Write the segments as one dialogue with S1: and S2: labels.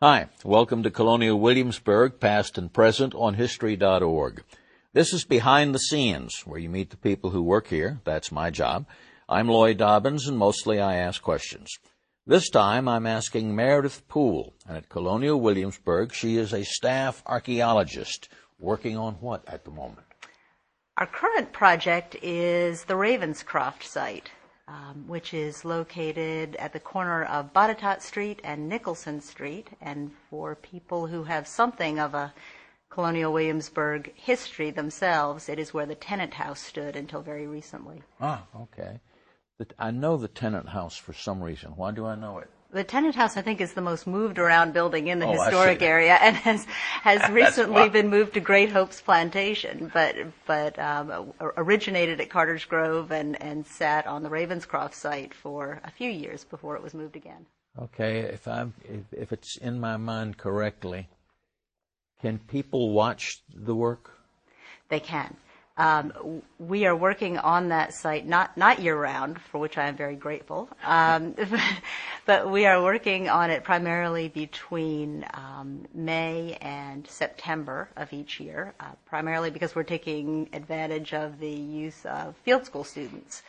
S1: Hi, welcome to Colonial Williamsburg, past and present on History.org. This is Behind the Scenes, where you meet the people who work here. That's my job. I'm Lloyd Dobyns, and mostly I ask questions. This time I'm asking Meredith Poole, and at Colonial Williamsburg she is a staff archaeologist. Working on what at the moment?
S2: Our current project is the Ravenscroft site um, which is located at the corner of Botetourt Street and Nicholson Street. And for people who have something of a colonial Williamsburg history themselves, it is where the tenant House stood until very recently.
S1: Ah, okay. I know the tenant House for some reason. Why do I know it?
S2: The tenant House, I think, is the most moved around building in the oh, historic area, and has has recently been moved to Great Hopes Plantation, but but um, originated at Carter's Grove and and sat on the Ravenscroft site for a few years before it was moved again.
S1: Okay, if I'm if, if it's in my mind correctly, can people watch the work?
S2: They can. Um, we are working on that site, not, not year round, for which I am very grateful, um, but we are working on it primarily between um, May and September of each year, uh, primarily because we're taking advantage of the use of field school students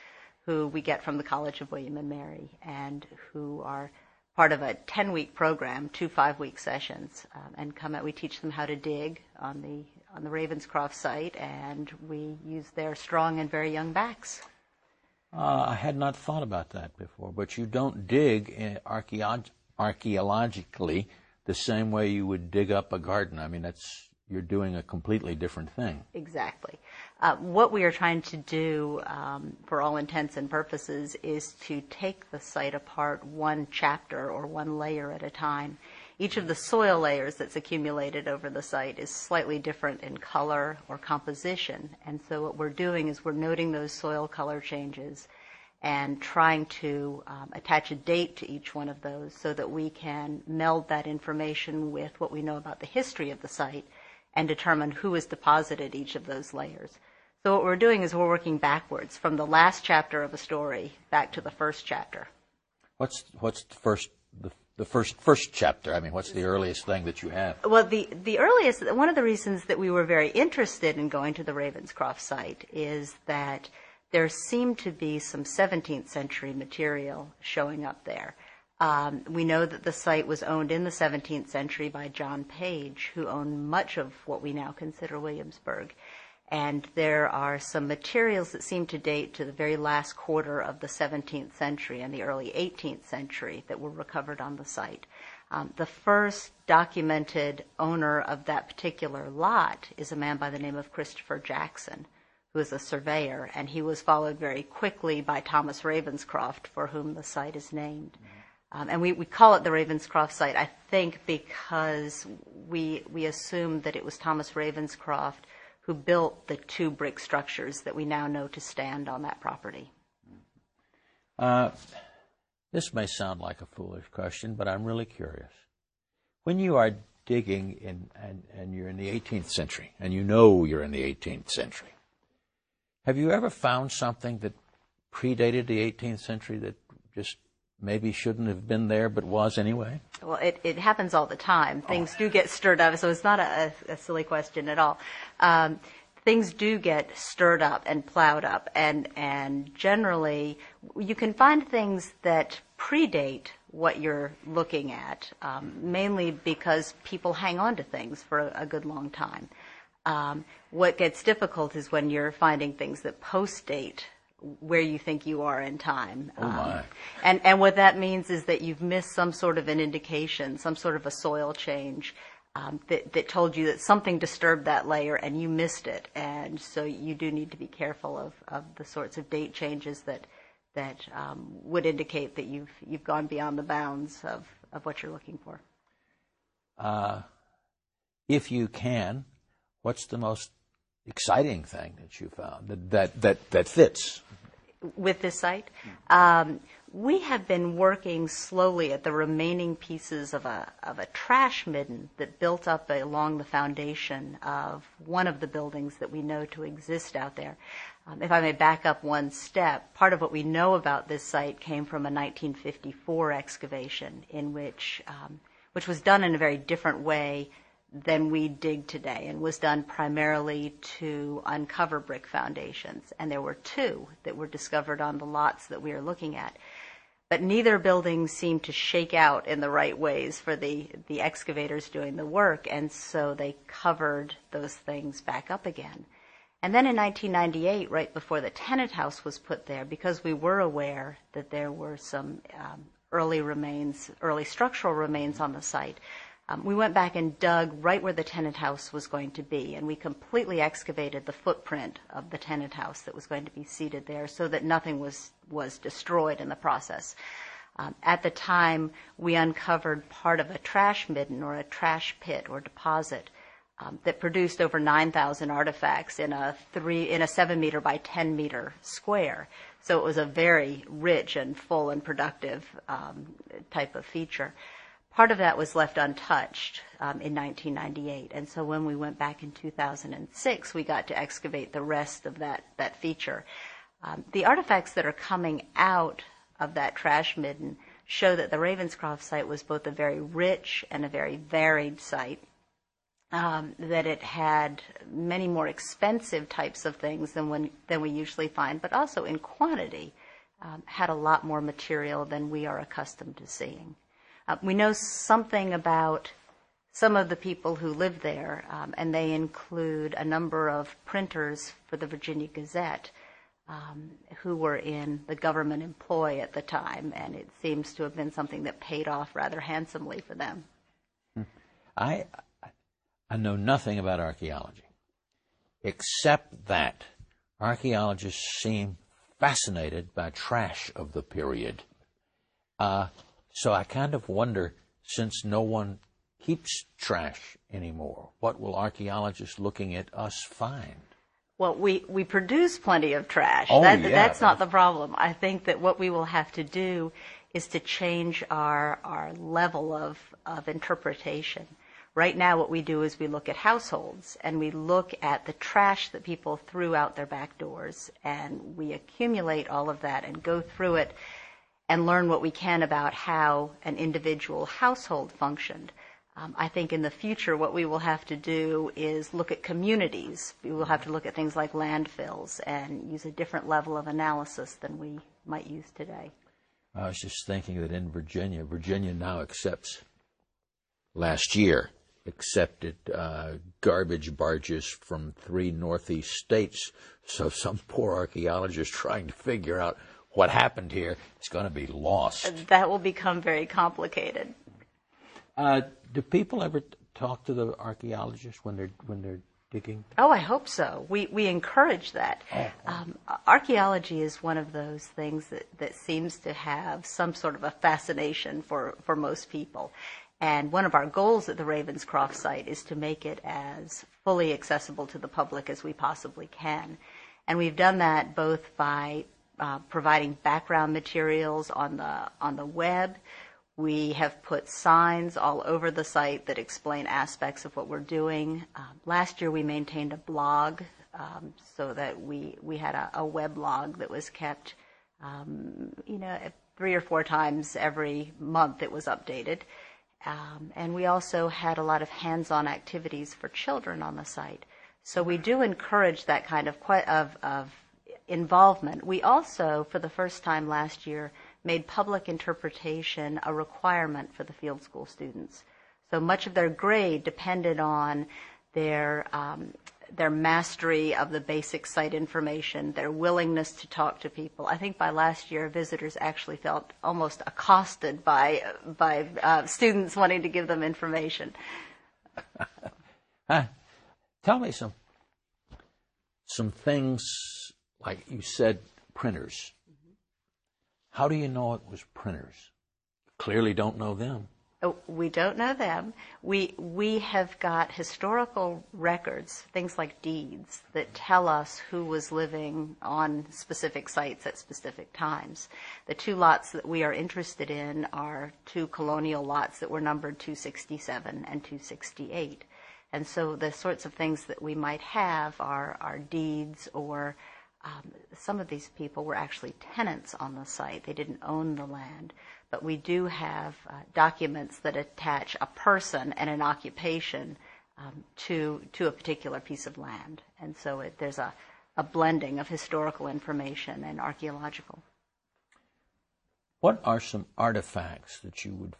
S2: who we get from the College of William and Mary and who are part of a 10 week program, two five week sessions, um, and come out. We teach them how to dig on the on the Ravenscroft site, and we use their strong and very young backs.
S1: Uh, I had not thought about that before, but you don't dig archeolog- archaeologically the same way you would dig up a garden. I mean, that's you're doing a completely different thing.
S2: Exactly. Uh, what we are trying to do, um, for all intents and purposes, is to take the site apart one chapter or one layer at a time each of the soil layers that's accumulated over the site is slightly different in color or composition. And so what we're doing is we're noting those soil color changes and trying to um, attach a date to each one of those so that we can meld that information with what we know about the history of the site and determine who has deposited each of those layers. So what we're doing is we're working backwards from the last chapter of a story back to the first chapter.
S1: What's what's the first the the first first chapter? I mean, what's the earliest thing that you have?
S2: Well, the the earliest one of the reasons that we were very interested in going to the Ravenscroft site is that there seemed to be some 17th century material showing up there. Um, we know that the site was owned in the 17th century by John Page, who owned much of what we now consider Williamsburg and there are some materials that seem to date to the very last quarter of the 17th century and the early 18th century that were recovered on the site. Um, the first documented owner of that particular lot is a man by the name of Christopher Jackson, who is a surveyor, and he was followed very quickly by Thomas Ravenscroft, for whom the site is named. Um, and we, we call it the Ravenscroft site, I think, because we we assumed that it was Thomas Ravenscroft who built the two brick structures that we now know to stand on that property.
S1: Uh, this may sound like a foolish question, but I'm really curious. When you are digging in, and, and you're in the 18th century, and you know you're in the 18th century, have you ever found something that predated the 18th century that just maybe shouldn't have been there but was anyway?
S2: Well, it, it happens all the time. Things oh. do get stirred up, so it's not a, a silly question at all. Um, things do get stirred up and plowed up, and, and generally you can find things that predate what you're looking at, um, mainly because people hang on to things for a, a good long time. Um, what gets difficult is when you're finding things that post date where you think you are in time.
S1: Oh.
S2: Um, and, and what that means is that you've missed some sort of an indication, some sort of a soil change um, that, that told you that something disturbed that layer and you missed it. And so you do need to be careful of, of the sorts of date changes that, that um, would indicate that you've, you've gone beyond the bounds of, of what you're looking for.
S1: Uh, if you can, what's the most exciting thing that you found that, that, that, that fits?
S2: With this site? Um, we have been working slowly at the remaining pieces of a, of a trash midden that built up along the foundation of one of the buildings that we know to exist out there. Um, if I may back up one step, part of what we know about this site came from a 1954 excavation in which um, which was done in a very different way than we dig today and was done primarily to uncover brick foundations. And there were two that were discovered on the lots that we are looking at. But neither building seemed to shake out in the right ways for the, the excavators doing the work, and so they covered those things back up again. And then in 1998, right before the tenant house was put there, because we were aware that there were some um, early remains, early structural remains on the site, we went back and dug right where the tenant house was going to be, and we completely excavated the footprint of the tenant house that was going to be seated there so that nothing was, was destroyed in the process. Um, at the time, we uncovered part of a trash midden or a trash pit or deposit um, that produced over 9,000 artifacts in a three in a seven meter by 10 meter square. So it was a very rich and full and productive um, type of feature part of that was left untouched um, in 1998. And so when we went back in 2006, we got to excavate the rest of that, that feature. Um, the artifacts that are coming out of that trash midden show that the Ravenscroft site was both a very rich and a very varied site. Um, that it had many more expensive types of things than when, than we usually find, but also in quantity um, had a lot more material than we are accustomed to seeing. Uh, we know something about some of the people who live there, um, and they include a number of printers for the Virginia Gazette um, who were in the government employ at the time, and it seems to have been something that paid off rather handsomely for them.
S1: I, I know nothing about archaeology, except that archaeologists seem fascinated by trash of the period. Uh, so I kind of wonder, since no one keeps trash anymore, what will archaeologists looking at us find?
S2: Well, we, we produce plenty of trash.
S1: Oh,
S2: that,
S1: yeah,
S2: that's not the problem. I think that what we will have to do is to change our, our level of, of interpretation. Right now, what we do is we look at households and we look at the trash that people threw out their back doors and we accumulate all of that and go through it and learn what we can about how an individual household functioned. Um, I think in the future, what we will have to do is look at communities. We will have to look at things like landfills and use a different level of analysis than we might use today.
S1: I was just thinking that in Virginia, Virginia now accepts, last year, accepted uh, garbage barges from three Northeast states. So some poor archaeologist trying to figure out what happened here is going to be lost.
S2: That will become very complicated.
S1: Uh, do people ever talk to the archaeologists when they're when they're digging?
S2: Oh, I hope so. We we encourage that. Oh, Um, archaeology is one of those things that, that seems to have some sort of a fascination for, for most people. And one of our goals at the Ravenscroft site is to make it as fully accessible to the public as we possibly can. And we've done that both by uh, providing background materials on the on the web. We have put signs all over the site that explain aspects of what we're doing. Uh, last year, we maintained a blog um, so that we we had a, a web log that was kept, um, you know, three or four times every month. It was updated. Um, and we also had a lot of hands-on activities for children on the site. So we do encourage that kind of, of, of involvement. We also, for the first time last year, made public interpretation a requirement for the field school students. So much of their grade depended on their um, their mastery of the basic site information, their willingness to talk to people. I think by last year, visitors actually felt almost accosted by by uh, students wanting to give them information.
S1: Tell me some some things like you said, printers. Mm-hmm. How do you know it was printers? Clearly don't know them.
S2: Oh, we don't know them. We we have got historical records, things like deeds, that tell us who was living on specific sites at specific times. The two lots that we are interested in are two colonial lots that were numbered 267 and 268. And so the sorts of things that we might have are, are deeds or um, some of these people were actually tenants on the site. They didn't own the land. but we do have uh, documents that attach a person and an occupation um, to to a particular piece of land, and so it, there's a, a blending of historical information and archaeological.
S1: What are some artifacts that you would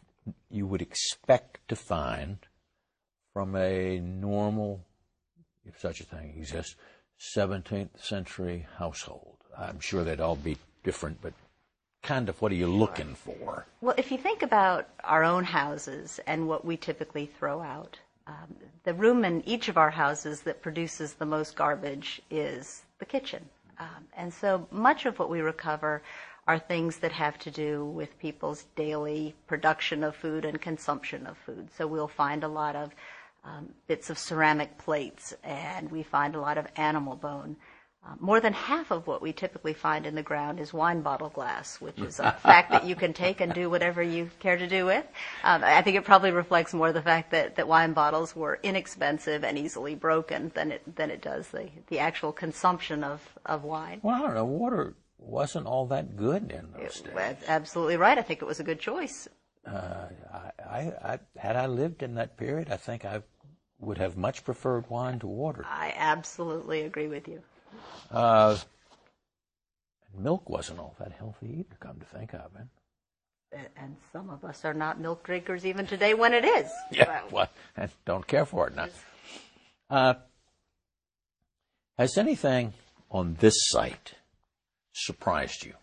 S1: you would expect to find from a normal, if such a thing exists, 17th century household? I'm sure they'd all be different, but kind of what are you looking for?
S2: Well, if you think about our own houses and what we typically throw out, um, the room in each of our houses that produces the most garbage is the kitchen. Um, and so much of what we recover are things that have to do with people's daily production of food and consumption of food. So we'll find a lot of um, bits of ceramic plates and we find a lot of animal bone. Uh, more than half of what we typically find in the ground is wine bottle glass, which is a fact that you can take and do whatever you care to do with. Um, I think it probably reflects more the fact that, that wine bottles were inexpensive and easily broken than it than it does the, the actual consumption of, of wine.
S1: Well, I don't know. Water wasn't all that good in those days.
S2: That's absolutely right. I think it was a good choice.
S1: Uh, I, I, had I lived in that period, I think I would have much preferred wine to water.
S2: I absolutely agree with you.
S1: Uh, milk wasn't all that healthy either, come to think of it.
S2: And some of us are not milk drinkers even today when it is.
S1: Yeah, well, and don't care for it now. Uh, has anything on this site surprised you?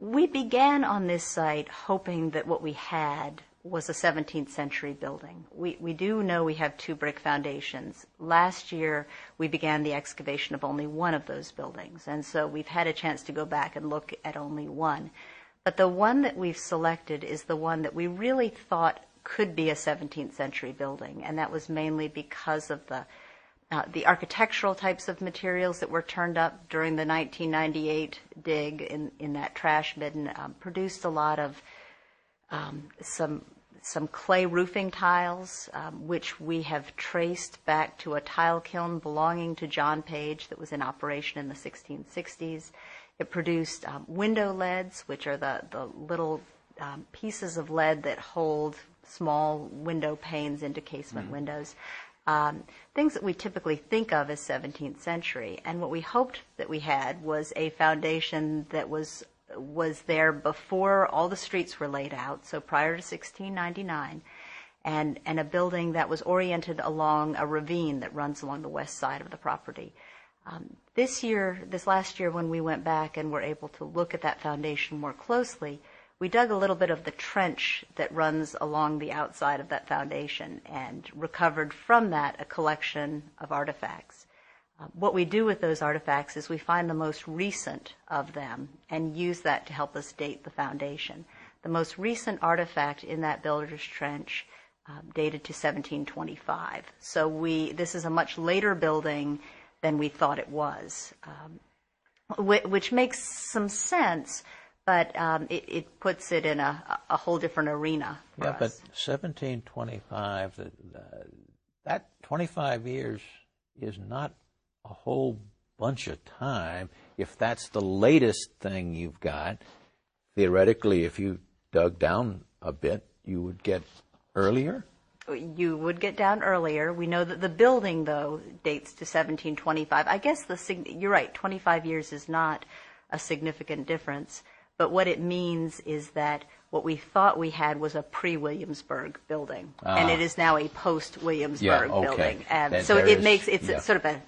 S2: We began on this site hoping that what we had was a 17th century building. We, we do know we have two brick foundations. Last year, we began the excavation of only one of those buildings, and so we've had a chance to go back and look at only one. But the one that we've selected is the one that we really thought could be a 17th century building, and that was mainly because of the uh, the architectural types of materials that were turned up during the 1998 dig in, in that trash bin um, produced a lot of um, some some clay roofing tiles, um, which we have traced back to a tile kiln belonging to John Page that was in operation in the 1660s. It produced um, window leads, which are the, the little um, pieces of lead that hold small window panes into casement mm-hmm. windows. Um, things that we typically think of as 17th century. And what we hoped that we had was a foundation that was was there before all the streets were laid out, so prior to 1699, and, and a building that was oriented along a ravine that runs along the west side of the property. Um, this year, this last year, when we went back and were able to look at that foundation more closely, we dug a little bit of the trench that runs along the outside of that foundation and recovered from that a collection of artifacts. Uh, what we do with those artifacts is we find the most recent of them and use that to help us date the foundation. The most recent artifact in that builder's trench um, dated to 1725. So we this is a much later building than we thought it was, um, which makes some sense, but um, it, it, puts it in a, a whole different arena.
S1: yeah, us. but 1725, uh, that 25 years is not a whole bunch of time. If that's the latest thing you've got, theoretically, if you dug down a bit, you would get earlier?
S2: You would get down earlier. We know that the building, though, dates to 1725. I guess the you're right. 25 years is not a significant difference, but what it means is that what we thought we had was a pre-Williamsburg building, and ah. it is now a post-Williamsburg
S1: yeah, okay.
S2: building. And so it
S1: is,
S2: makes it's
S1: yeah.
S2: sort of a,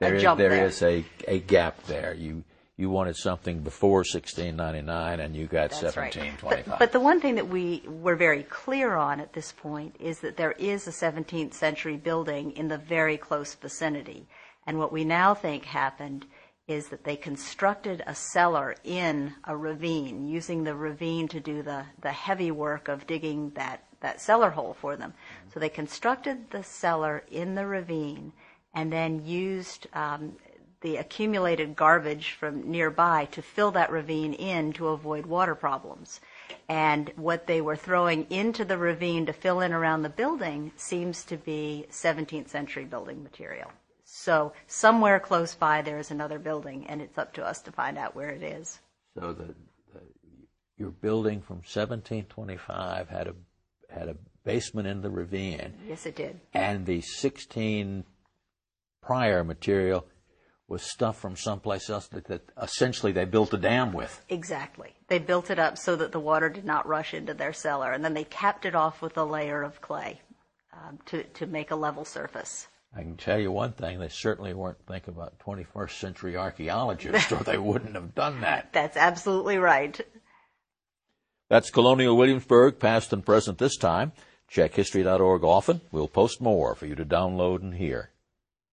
S1: there
S2: is, there,
S1: there is a, a gap there. You you wanted something before 1699 and you got
S2: That's
S1: 1725.
S2: But, but, the one thing that we were very clear on at this point is that there is a 17th century building in the very close vicinity. And what we now think happened is that they constructed a cellar in a ravine, using the ravine to do the, the heavy work of digging that, that cellar hole for them. So they constructed the cellar in the ravine and then used um, the accumulated garbage from nearby to fill that ravine in to avoid water problems. And what they were throwing into the ravine to fill in around the building seems to be 17th century building material. So somewhere close by there is another building, and it's up to us to find out where it is.
S1: So the, the your building from 1725 had a had a basement in the ravine,
S2: Yes, it did.
S1: and the 16 prior material was stuff from someplace else that, that essentially they built a dam with.
S2: Exactly. They built it up so that the water did not rush into their cellar, and then they capped it off with a layer of clay um, to, to make a level surface.
S1: I can tell you one thing, they certainly weren't thinking about 21st century archaeologists, or they wouldn't have done that.
S2: That's absolutely right.
S1: That's Colonial Williamsburg, past and present this time. Check history.org often. We'll post more for you to download and hear.